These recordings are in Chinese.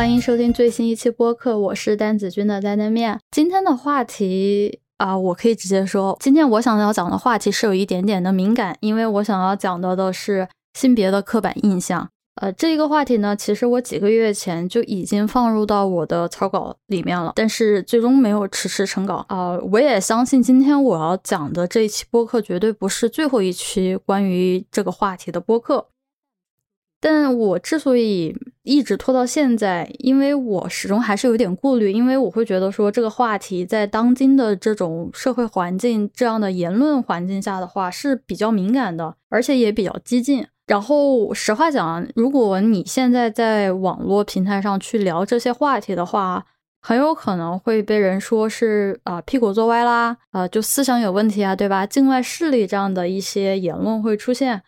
欢迎收听最新一期播客，我是丹子君的担担面。今天的话题啊，我可以直接说，今天我想要讲的话题是有一点点的敏感，因为我想要讲到的是性别的刻板印象。呃，这一个话题呢，其实我几个月前就已经放入到我的草稿里面了，但是最终没有迟迟成稿啊。我也相信今天我要讲的这一期播客绝对不是最后一期关于这个话题的播客。但我之所以一直拖到现在，因为我始终还是有点顾虑，因为我会觉得说这个话题在当今的这种社会环境、这样的言论环境下的话是比较敏感的，而且也比较激进。然后实话讲，如果你现在在网络平台上去聊这些话题的话，很有可能会被人说是啊屁股坐歪啦，啊就思想有问题啊，对吧？境外势力这样的一些言论会出现。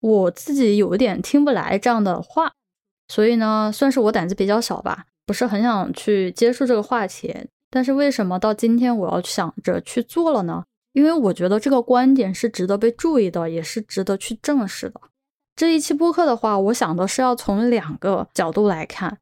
我自己有点听不来这样的话，所以呢，算是我胆子比较小吧，不是很想去接触这个话题。但是为什么到今天我要想着去做了呢？因为我觉得这个观点是值得被注意的，也是值得去正视的。这一期播客的话，我想的是要从两个角度来看。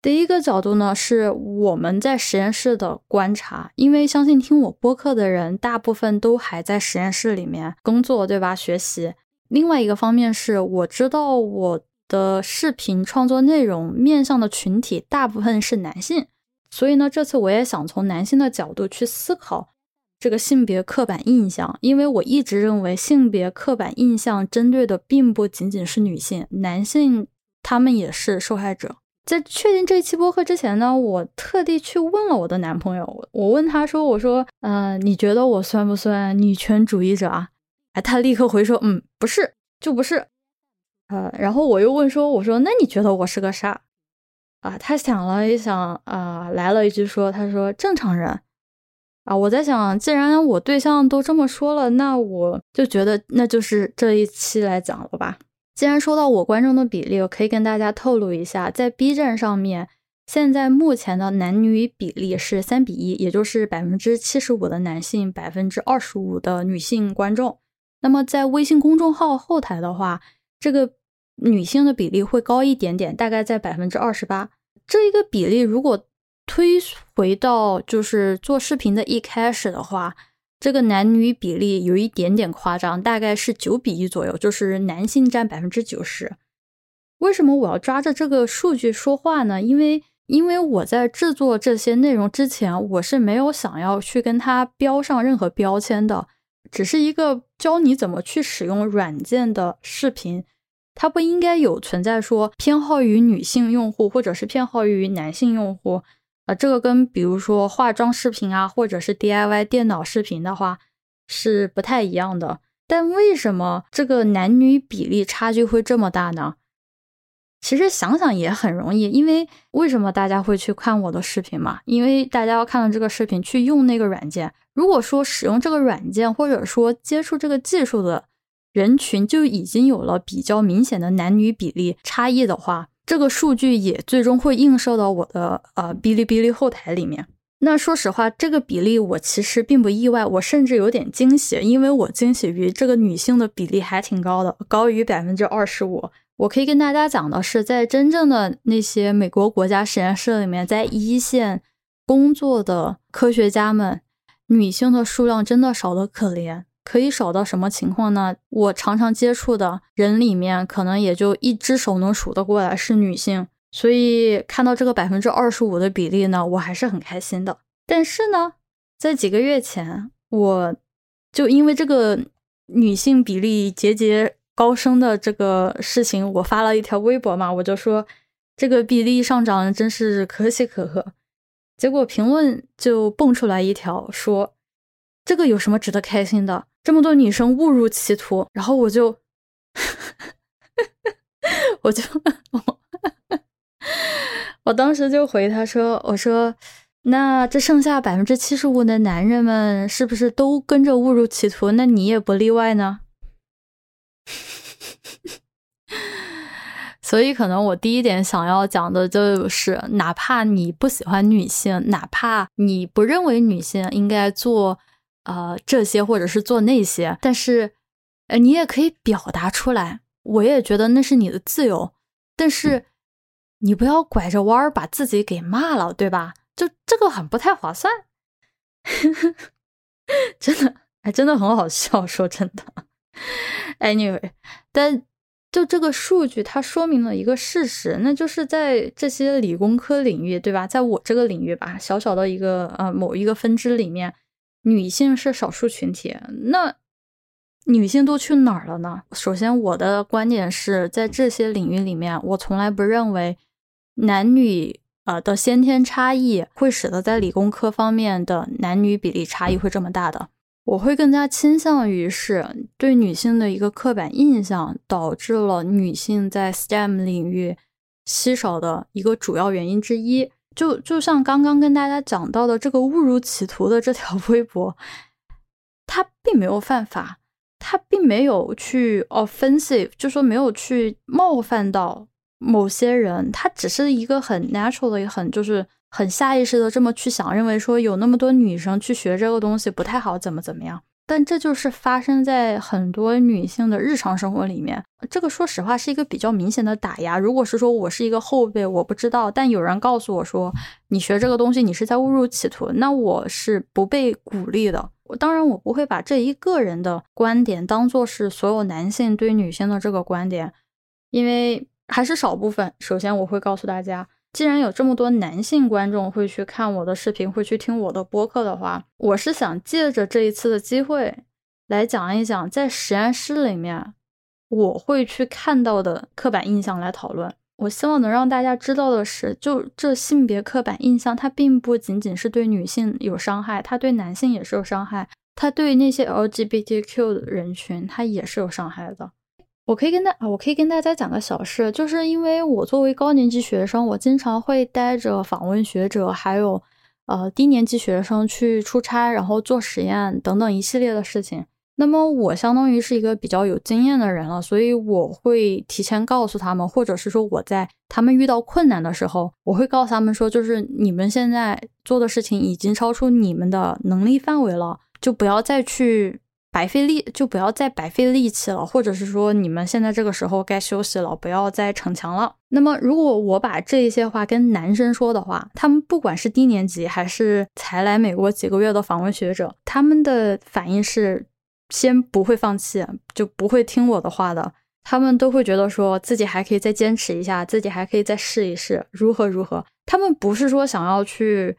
第一个角度呢，是我们在实验室的观察，因为相信听我播客的人，大部分都还在实验室里面工作，对吧？学习。另外一个方面是，我知道我的视频创作内容面向的群体大部分是男性，所以呢，这次我也想从男性的角度去思考这个性别刻板印象，因为我一直认为性别刻板印象针对的并不仅仅是女性，男性他们也是受害者。在确定这一期播客之前呢，我特地去问了我的男朋友，我问他说：“我说，嗯，你觉得我算不算女权主义者啊？”哎，他立刻回说：“嗯，不是，就不是。”呃，然后我又问说：“我说，那你觉得我是个啥？”啊，他想了一想，啊，来了一句说：“他说正常人。”啊，我在想，既然我对象都这么说了，那我就觉得那就是这一期来讲了吧。既然说到我观众的比例，我可以跟大家透露一下，在 B 站上面，现在目前的男女比例是三比一，也就是百分之七十五的男性，百分之二十五的女性观众。那么在微信公众号后台的话，这个女性的比例会高一点点，大概在百分之二十八。这一个比例如果推回到就是做视频的一开始的话，这个男女比例有一点点夸张，大概是九比一左右，就是男性占百分之九十。为什么我要抓着这个数据说话呢？因为因为我在制作这些内容之前，我是没有想要去跟它标上任何标签的。只是一个教你怎么去使用软件的视频，它不应该有存在说偏好于女性用户或者是偏好于男性用户啊。这个跟比如说化妆视频啊，或者是 DIY 电脑视频的话是不太一样的。但为什么这个男女比例差距会这么大呢？其实想想也很容易，因为为什么大家会去看我的视频嘛？因为大家要看到这个视频去用那个软件。如果说使用这个软件或者说接触这个技术的人群就已经有了比较明显的男女比例差异的话，这个数据也最终会映射到我的呃哔哩哔哩后台里面。那说实话，这个比例我其实并不意外，我甚至有点惊喜，因为我惊喜于这个女性的比例还挺高的，高于百分之二十五。我可以跟大家讲的是，在真正的那些美国国家实验室里面，在一线工作的科学家们，女性的数量真的少得可怜。可以少到什么情况呢？我常常接触的人里面，可能也就一只手能数得过来是女性。所以看到这个百分之二十五的比例呢，我还是很开心的。但是呢，在几个月前，我就因为这个女性比例节节。高升的这个事情，我发了一条微博嘛，我就说这个比例上涨真是可喜可贺。结果评论就蹦出来一条说，这个有什么值得开心的？这么多女生误入歧途，然后我就，我就，我当时就回他说，我说那这剩下百分之七十五的男人们是不是都跟着误入歧途？那你也不例外呢？所以，可能我第一点想要讲的就是，哪怕你不喜欢女性，哪怕你不认为女性应该做呃这些或者是做那些，但是，呃，你也可以表达出来。我也觉得那是你的自由。但是，你不要拐着弯儿把自己给骂了，对吧？就这个很不太划算，真的，哎，真的很好笑。说真的，anyway，但就这个数据，它说明了一个事实，那就是在这些理工科领域，对吧？在我这个领域吧，小小的一个呃某一个分支里面，女性是少数群体。那女性都去哪儿了呢？首先，我的观点是在这些领域里面，我从来不认为男女呃的先天差异会使得在理工科方面的男女比例差异会这么大的。我会更加倾向于是对女性的一个刻板印象，导致了女性在 STEM 领域稀少的一个主要原因之一。就就像刚刚跟大家讲到的这个误入歧途的这条 微博，他并没有犯法。他并没有去 offensive，就说没有去冒犯到某些人，他只是一个很 natural 的，很就是很下意识的这么去想，认为说有那么多女生去学这个东西不太好，怎么怎么样。但这就是发生在很多女性的日常生活里面，这个说实话是一个比较明显的打压。如果是说我是一个后辈，我不知道，但有人告诉我说你学这个东西，你是在误入歧途，那我是不被鼓励的。当然，我不会把这一个人的观点当做是所有男性对女性的这个观点，因为还是少部分。首先，我会告诉大家，既然有这么多男性观众会去看我的视频，会去听我的播客的话，我是想借着这一次的机会来讲一讲，在实验室里面我会去看到的刻板印象来讨论。我希望能让大家知道的是，就这性别刻板印象，它并不仅仅是对女性有伤害，它对男性也是有伤害，它对那些 LGBTQ 的人群，它也是有伤害的。我可以跟大，我可以跟大家讲个小事，就是因为我作为高年级学生，我经常会带着访问学者，还有呃低年级学生去出差，然后做实验等等一系列的事情。那么我相当于是一个比较有经验的人了，所以我会提前告诉他们，或者是说我在他们遇到困难的时候，我会告诉他们说，就是你们现在做的事情已经超出你们的能力范围了，就不要再去白费力，就不要再白费力气了，或者是说你们现在这个时候该休息了，不要再逞强了。那么如果我把这一些话跟男生说的话，他们不管是低年级还是才来美国几个月的访问学者，他们的反应是。先不会放弃，就不会听我的话的。他们都会觉得说自己还可以再坚持一下，自己还可以再试一试，如何如何。他们不是说想要去，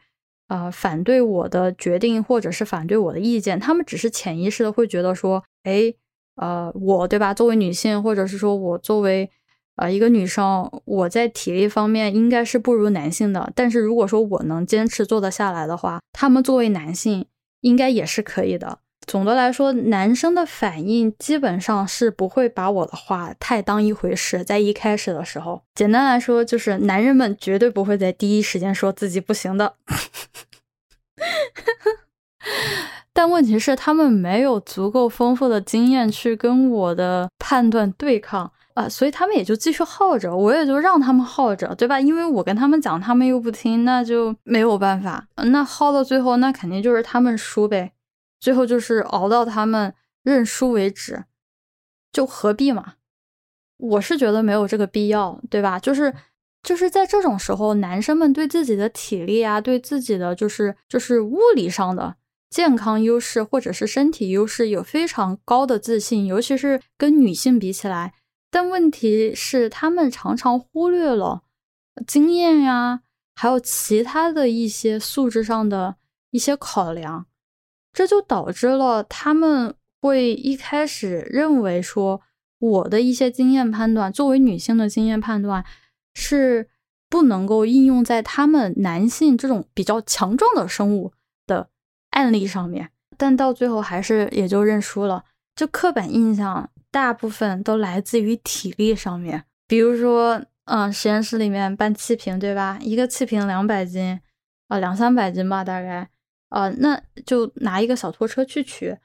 呃，反对我的决定，或者是反对我的意见。他们只是潜意识的会觉得说，哎，呃，我对吧？作为女性，或者是说我作为呃一个女生，我在体力方面应该是不如男性的。但是如果说我能坚持做得下来的话，他们作为男性应该也是可以的。总的来说，男生的反应基本上是不会把我的话太当一回事。在一开始的时候，简单来说就是男人们绝对不会在第一时间说自己不行的。但问题是，他们没有足够丰富的经验去跟我的判断对抗啊，所以他们也就继续耗着，我也就让他们耗着，对吧？因为我跟他们讲，他们又不听，那就没有办法。那耗到最后，那肯定就是他们输呗。最后就是熬到他们认输为止，就何必嘛？我是觉得没有这个必要，对吧？就是就是在这种时候，男生们对自己的体力啊，对自己的就是就是物理上的健康优势或者是身体优势有非常高的自信，尤其是跟女性比起来。但问题是，他们常常忽略了经验呀，还有其他的一些素质上的一些考量。这就导致了他们会一开始认为说，我的一些经验判断，作为女性的经验判断是不能够应用在他们男性这种比较强壮的生物的案例上面。但到最后还是也就认输了。就刻板印象大部分都来自于体力上面，比如说，嗯，实验室里面搬气瓶，对吧？一个气瓶两百斤，啊，两三百斤吧，大概。呃，那就拿一个小拖车去取。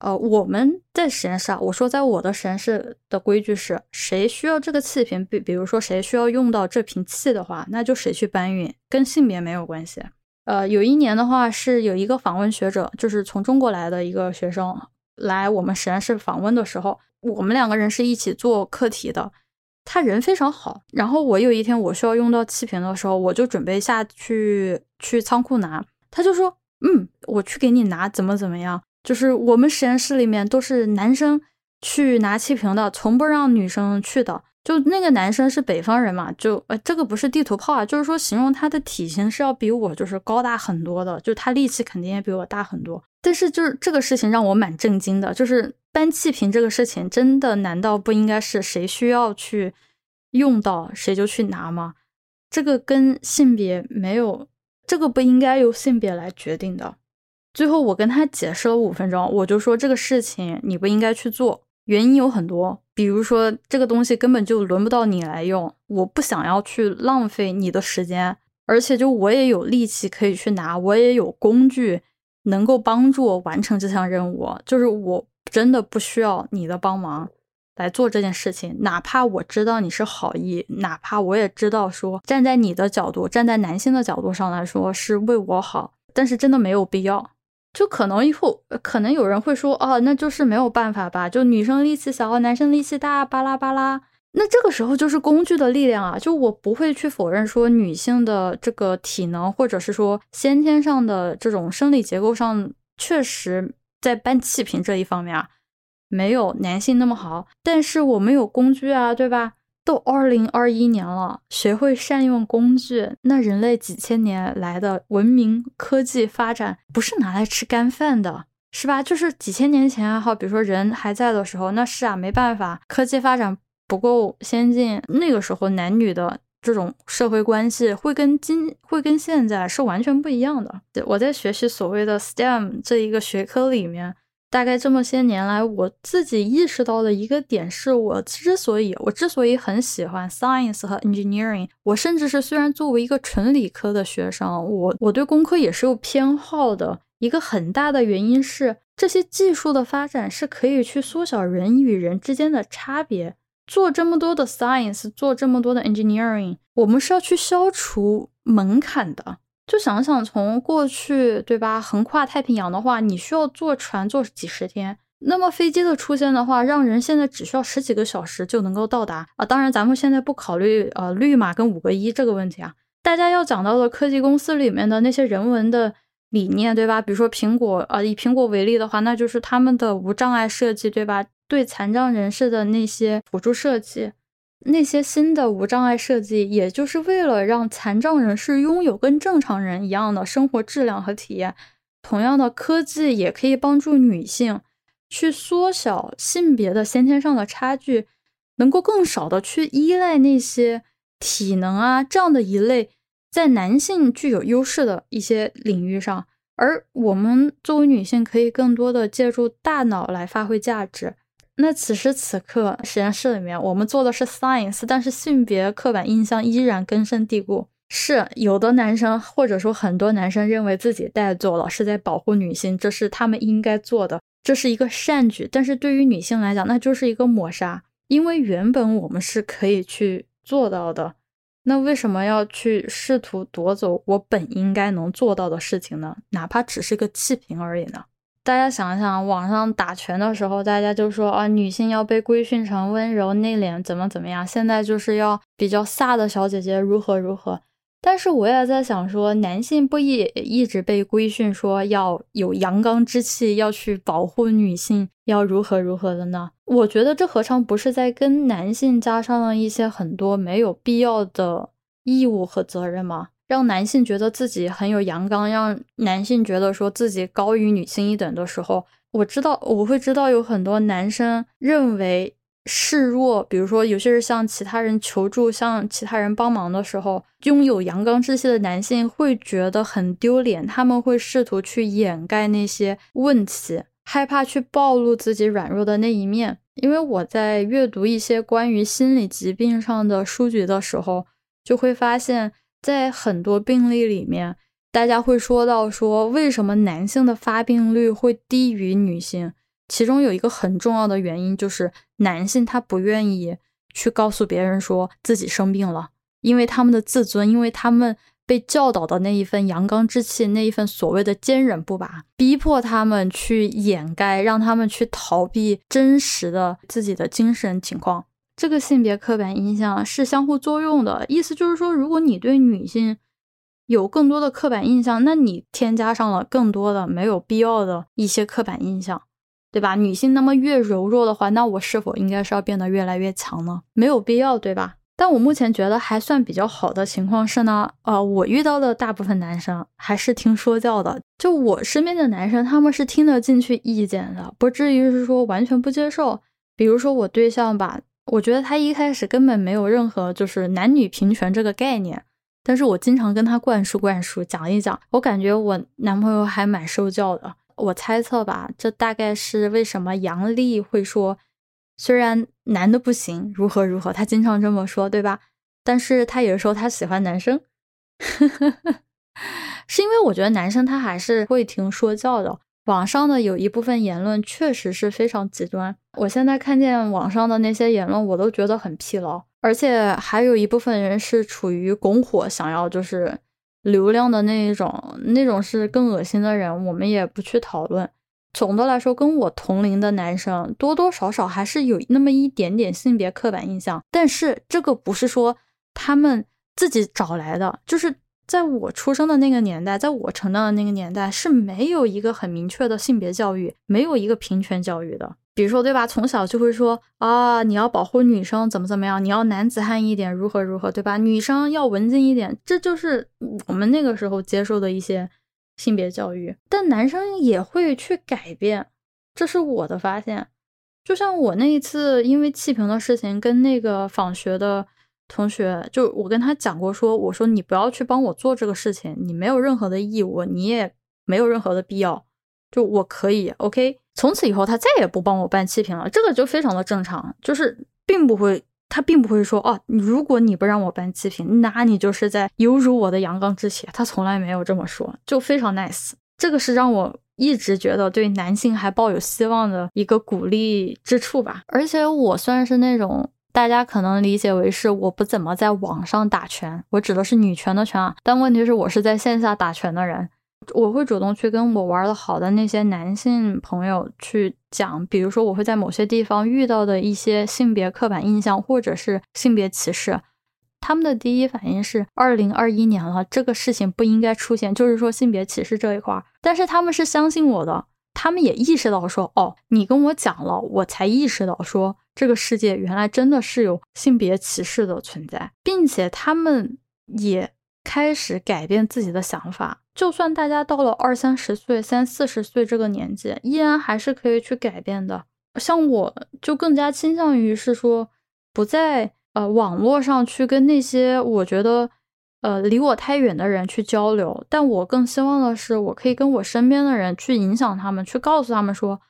呃，我们在实验室啊，我说在我的实验室的规矩是，谁需要这个气瓶，比比如说谁需要用到这瓶气的话，那就谁去搬运，跟性别没有关系。呃，有一年的话是有一个访问学者，就是从中国来的一个学生来我们实验室访问的时候，我们两个人是一起做课题的。他人非常好。然后我有一天我需要用到气瓶的时候，我就准备下去去仓库拿，他就说：“嗯，我去给你拿，怎么怎么样？就是我们实验室里面都是男生去拿气瓶的，从不让女生去的。就那个男生是北方人嘛，就呃这个不是地图炮啊，就是说形容他的体型是要比我就是高大很多的，就他力气肯定也比我大很多。但是就是这个事情让我蛮震惊的，就是。”搬气瓶这个事情，真的难道不应该是谁需要去用到谁就去拿吗？这个跟性别没有，这个不应该由性别来决定的。最后我跟他解释了五分钟，我就说这个事情你不应该去做，原因有很多，比如说这个东西根本就轮不到你来用，我不想要去浪费你的时间，而且就我也有力气可以去拿，我也有工具能够帮助我完成这项任务，就是我。真的不需要你的帮忙来做这件事情，哪怕我知道你是好意，哪怕我也知道说站在你的角度，站在男性的角度上来说是为我好，但是真的没有必要。就可能以后可能有人会说，哦，那就是没有办法吧？就女生力气小，男生力气大，巴拉巴拉。那这个时候就是工具的力量啊！就我不会去否认说女性的这个体能，或者是说先天上的这种生理结构上确实。在搬气瓶这一方面啊，没有男性那么好，但是我们有工具啊，对吧？都二零二一年了，学会善用工具，那人类几千年来的文明科技发展不是拿来吃干饭的，是吧？就是几千年前哈，比如说人还在的时候，那是啊，没办法，科技发展不够先进，那个时候男女的。这种社会关系会跟今会跟现在是完全不一样的。我在学习所谓的 STEM 这一个学科里面，大概这么些年来，我自己意识到的一个点是，我之所以我之所以很喜欢 science 和 engineering，我甚至是虽然作为一个纯理科的学生，我我对工科也是有偏好的。一个很大的原因是，这些技术的发展是可以去缩小人与人之间的差别。做这么多的 science，做这么多的 engineering，我们是要去消除门槛的。就想想从过去，对吧？横跨太平洋的话，你需要坐船坐几十天。那么飞机的出现的话，让人现在只需要十几个小时就能够到达啊。当然，咱们现在不考虑呃绿码跟五个一这个问题啊。大家要讲到的科技公司里面的那些人文的理念，对吧？比如说苹果啊，以苹果为例的话，那就是他们的无障碍设计，对吧？对残障人士的那些辅助设计，那些新的无障碍设计，也就是为了让残障人士拥有跟正常人一样的生活质量和体验。同样的科技也可以帮助女性去缩小性别的先天上的差距，能够更少的去依赖那些体能啊这样的一类在男性具有优势的一些领域上，而我们作为女性可以更多的借助大脑来发挥价值。那此时此刻，实验室里面我们做的是 science，但是性别刻板印象依然根深蒂固。是有的男生，或者说很多男生认为自己带做了，是在保护女性，这是他们应该做的，这是一个善举。但是对于女性来讲，那就是一个抹杀，因为原本我们是可以去做到的。那为什么要去试图夺走我本应该能做到的事情呢？哪怕只是个气瓶而已呢？大家想想，网上打拳的时候，大家就说啊，女性要被规训成温柔内敛，怎么怎么样？现在就是要比较飒的小姐姐如何如何。但是我也在想说，男性不也一直被规训说要有阳刚之气，要去保护女性，要如何如何的呢？我觉得这何尝不是在跟男性加上了一些很多没有必要的义务和责任吗？让男性觉得自己很有阳刚，让男性觉得说自己高于女性一等的时候，我知道我会知道有很多男生认为示弱，比如说有些人向其他人求助、向其他人帮忙的时候，拥有阳刚之气的男性会觉得很丢脸，他们会试图去掩盖那些问题，害怕去暴露自己软弱的那一面。因为我在阅读一些关于心理疾病上的书籍的时候，就会发现。在很多病例里面，大家会说到说为什么男性的发病率会低于女性？其中有一个很重要的原因就是男性他不愿意去告诉别人说自己生病了，因为他们的自尊，因为他们被教导的那一份阳刚之气，那一份所谓的坚韧不拔，逼迫他们去掩盖，让他们去逃避真实的自己的精神情况。这个性别刻板印象是相互作用的。意思就是说，如果你对女性有更多的刻板印象，那你添加上了更多的没有必要的一些刻板印象，对吧？女性那么越柔弱的话，那我是否应该是要变得越来越强呢？没有必要，对吧？但我目前觉得还算比较好的情况是呢，呃，我遇到的大部分男生还是听说教的。就我身边的男生，他们是听得进去意见的，不至于是说完全不接受。比如说我对象吧，我觉得他一开始根本没有任何就是男女平权这个概念，但是我经常跟他灌输灌输，讲一讲，我感觉我男朋友还蛮受教的。我猜测吧，这大概是为什么杨丽会说。虽然男的不行，如何如何，他经常这么说，对吧？但是他也说他喜欢男生，是因为我觉得男生他还是会听说教的。网上的有一部分言论确实是非常极端，我现在看见网上的那些言论，我都觉得很疲劳。而且还有一部分人是处于拱火，想要就是流量的那一种，那种是更恶心的人，我们也不去讨论。总的来说，跟我同龄的男生多多少少还是有那么一点点性别刻板印象，但是这个不是说他们自己找来的，就是在我出生的那个年代，在我成长的那个年代是没有一个很明确的性别教育，没有一个平权教育的。比如说，对吧？从小就会说啊，你要保护女生，怎么怎么样，你要男子汉一点，如何如何，对吧？女生要文静一点，这就是我们那个时候接受的一些。性别教育，但男生也会去改变，这是我的发现。就像我那一次因为气瓶的事情，跟那个访学的同学，就我跟他讲过，说我说你不要去帮我做这个事情，你没有任何的义务，你也没有任何的必要，就我可以，OK。从此以后，他再也不帮我办气瓶了，这个就非常的正常，就是并不会。他并不会说哦，如果你不让我办气瓶，那你就是在有辱我的阳刚之气。他从来没有这么说，就非常 nice。这个是让我一直觉得对男性还抱有希望的一个鼓励之处吧。而且我算是那种大家可能理解为是我不怎么在网上打拳，我指的是女拳的拳啊。但问题是，我是在线下打拳的人。我会主动去跟我玩的好的那些男性朋友去讲，比如说我会在某些地方遇到的一些性别刻板印象或者是性别歧视，他们的第一反应是二零二一年了，这个事情不应该出现，就是说性别歧视这一块。但是他们是相信我的，他们也意识到说，哦，你跟我讲了，我才意识到说这个世界原来真的是有性别歧视的存在，并且他们也。开始改变自己的想法，就算大家到了二三十岁、三四十岁这个年纪，依然还是可以去改变的。像我就更加倾向于是说，不在呃网络上去跟那些我觉得呃离我太远的人去交流，但我更希望的是，我可以跟我身边的人去影响他们，去告诉他们说。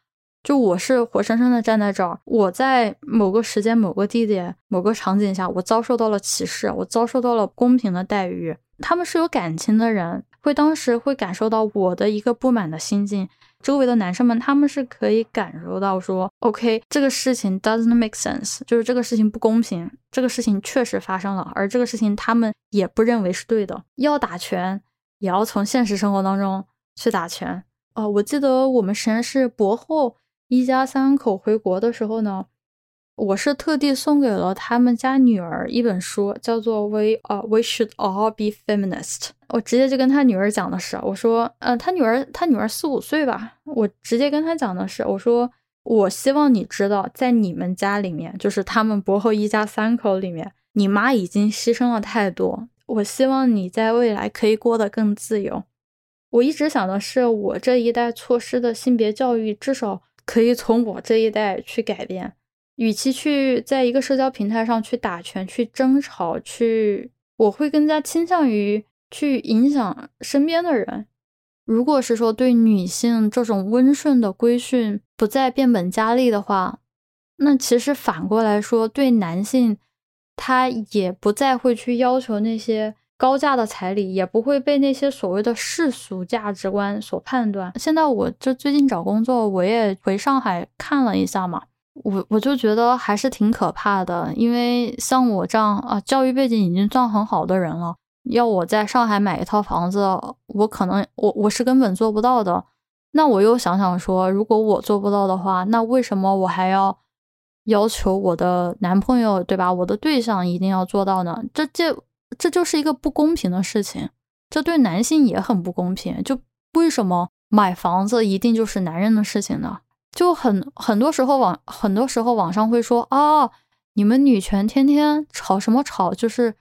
就我是活生生的站在这儿，我在某个时间、某个地点、某个场景下，我遭受到了歧视，我遭受到了公平的待遇。他们是有感情的人，会当时会感受到我的一个不满的心境。周围的男生们，他们是可以感受到说，OK，这个事情 doesn't make sense，就是这个事情不公平，这个事情确实发生了，而这个事情他们也不认为是对的。要打拳，也要从现实生活当中去打拳。哦，我记得我们实验室博后。一家三口回国的时候呢，我是特地送给了他们家女儿一本书，叫做《We 啊 We Should All Be Feminist》。我直接就跟他女儿讲的是，我说，呃，他女儿他女儿四五岁吧，我直接跟他讲的是，我说，我希望你知道，在你们家里面，就是他们博后一家三口里面，你妈已经牺牲了太多。我希望你在未来可以过得更自由。我一直想的是，我这一代错失的性别教育，至少。可以从我这一代去改变，与其去在一个社交平台上去打拳、去争吵、去，我会更加倾向于去影响身边的人。如果是说对女性这种温顺的规训不再变本加厉的话，那其实反过来说，对男性他也不再会去要求那些。高价的彩礼也不会被那些所谓的世俗价值观所判断。现在我就最近找工作，我也回上海看了一下嘛，我我就觉得还是挺可怕的。因为像我这样啊，教育背景已经算很好的人了，要我在上海买一套房子，我可能我我是根本做不到的。那我又想想说，如果我做不到的话，那为什么我还要要求我的男朋友，对吧？我的对象一定要做到呢？这这这就是一个不公平的事情，这对男性也很不公平。就为什么买房子一定就是男人的事情呢？就很很多时候网很多时候网上会说啊，你们女权天天吵什么吵？就是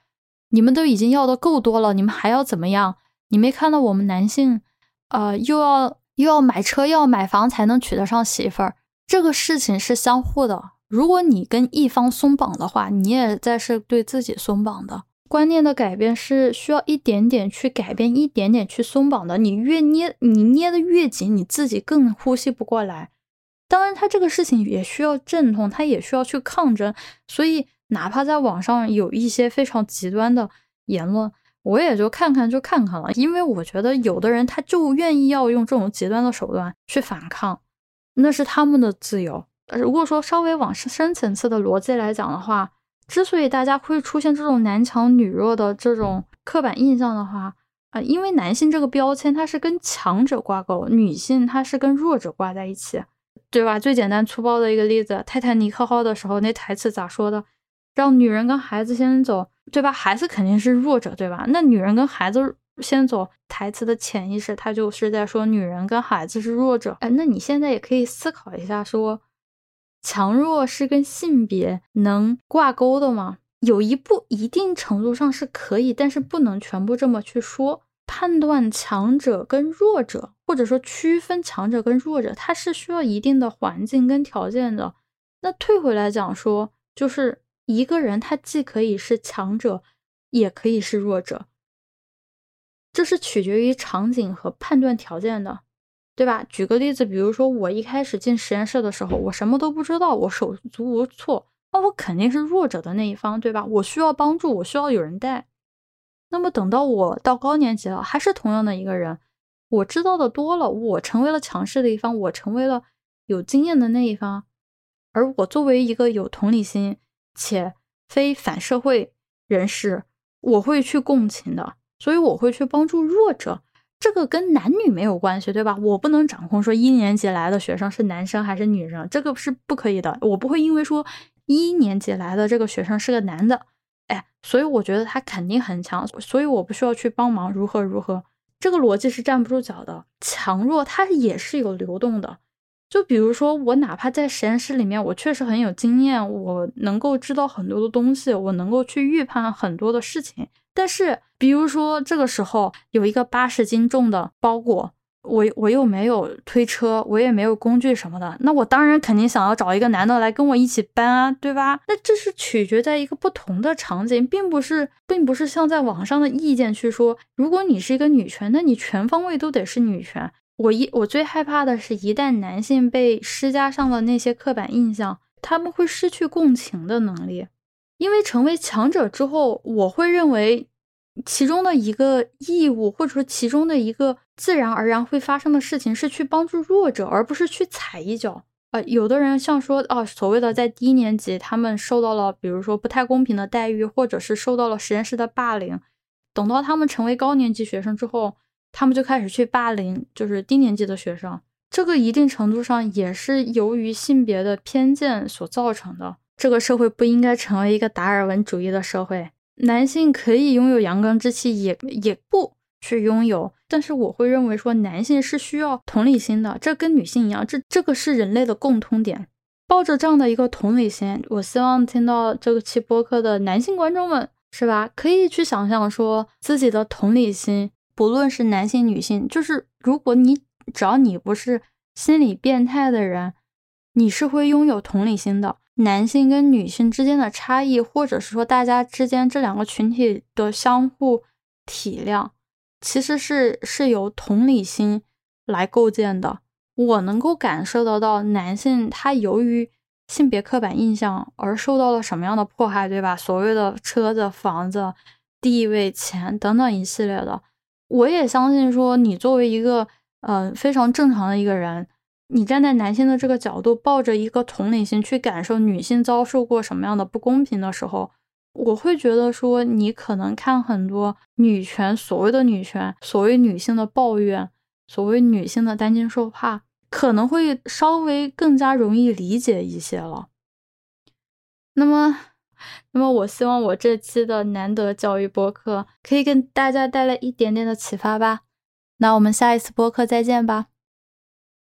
你们都已经要的够多了，你们还要怎么样？你没看到我们男性，呃，又要又要买车，又要买房才能娶得上媳妇儿？这个事情是相互的。如果你跟一方松绑的话，你也在是对自己松绑的。观念的改变是需要一点点去改变，一点点去松绑的。你越捏，你捏的越紧，你自己更呼吸不过来。当然，他这个事情也需要阵痛，他也需要去抗争。所以，哪怕在网上有一些非常极端的言论，我也就看看就看看了。因为我觉得有的人他就愿意要用这种极端的手段去反抗，那是他们的自由。如果说稍微往深层次的逻辑来讲的话，之所以大家会出现这种男强女弱的这种刻板印象的话，啊，因为男性这个标签它是跟强者挂钩，女性它是跟弱者挂在一起，对吧？最简单粗暴的一个例子，泰坦尼克号的时候那台词咋说的？让女人跟孩子先走，对吧？孩子肯定是弱者，对吧？那女人跟孩子先走，台词的潜意识他就是在说女人跟孩子是弱者。哎，那你现在也可以思考一下说。强弱是跟性别能挂钩的吗？有一部一定程度上是可以，但是不能全部这么去说。判断强者跟弱者，或者说区分强者跟弱者，它是需要一定的环境跟条件的。那退回来讲说，就是一个人他既可以是强者，也可以是弱者，这是取决于场景和判断条件的。对吧？举个例子，比如说我一开始进实验室的时候，我什么都不知道，我手足无措，那我肯定是弱者的那一方，对吧？我需要帮助，我需要有人带。那么等到我到高年级了，还是同样的一个人，我知道的多了，我成为了强势的一方，我成为了有经验的那一方，而我作为一个有同理心且非反社会人士，我会去共情的，所以我会去帮助弱者。这个跟男女没有关系，对吧？我不能掌控说一年级来的学生是男生还是女生，这个是不可以的。我不会因为说一年级来的这个学生是个男的，哎，所以我觉得他肯定很强，所以我不需要去帮忙如何如何，这个逻辑是站不住脚的。强弱它也是有流动的，就比如说我哪怕在实验室里面，我确实很有经验，我能够知道很多的东西，我能够去预判很多的事情。但是，比如说这个时候有一个八十斤重的包裹，我我又没有推车，我也没有工具什么的，那我当然肯定想要找一个男的来跟我一起搬啊，对吧？那这是取决在一个不同的场景，并不是，并不是像在网上的意见去说，如果你是一个女权，那你全方位都得是女权。我一我最害怕的是，一旦男性被施加上了那些刻板印象，他们会失去共情的能力。因为成为强者之后，我会认为其中的一个义务，或者说其中的一个自然而然会发生的事情，是去帮助弱者，而不是去踩一脚。呃，有的人像说，哦，所谓的在低年级，他们受到了比如说不太公平的待遇，或者是受到了实验室的霸凌，等到他们成为高年级学生之后，他们就开始去霸凌就是低年级的学生。这个一定程度上也是由于性别的偏见所造成的。这个社会不应该成为一个达尔文主义的社会。男性可以拥有阳刚之气，也也不去拥有。但是我会认为说，男性是需要同理心的，这跟女性一样，这这个是人类的共通点。抱着这样的一个同理心，我希望听到这个期播客的男性观众们，是吧？可以去想象说自己的同理心，不论是男性女性，就是如果你只要你不是心理变态的人，你是会拥有同理心的。男性跟女性之间的差异，或者是说大家之间这两个群体的相互体谅，其实是是由同理心来构建的。我能够感受得到，男性他由于性别刻板印象而受到了什么样的迫害，对吧？所谓的车子、房子、地位、钱等等一系列的，我也相信说，你作为一个呃非常正常的一个人。你站在男性的这个角度，抱着一个同理心去感受女性遭受过什么样的不公平的时候，我会觉得说，你可能看很多女权，所谓的女权，所谓女性的抱怨，所谓女性的担惊受怕，可能会稍微更加容易理解一些了。那么，那么我希望我这期的难得教育播客可以跟大家带来一点点的启发吧。那我们下一次播客再见吧。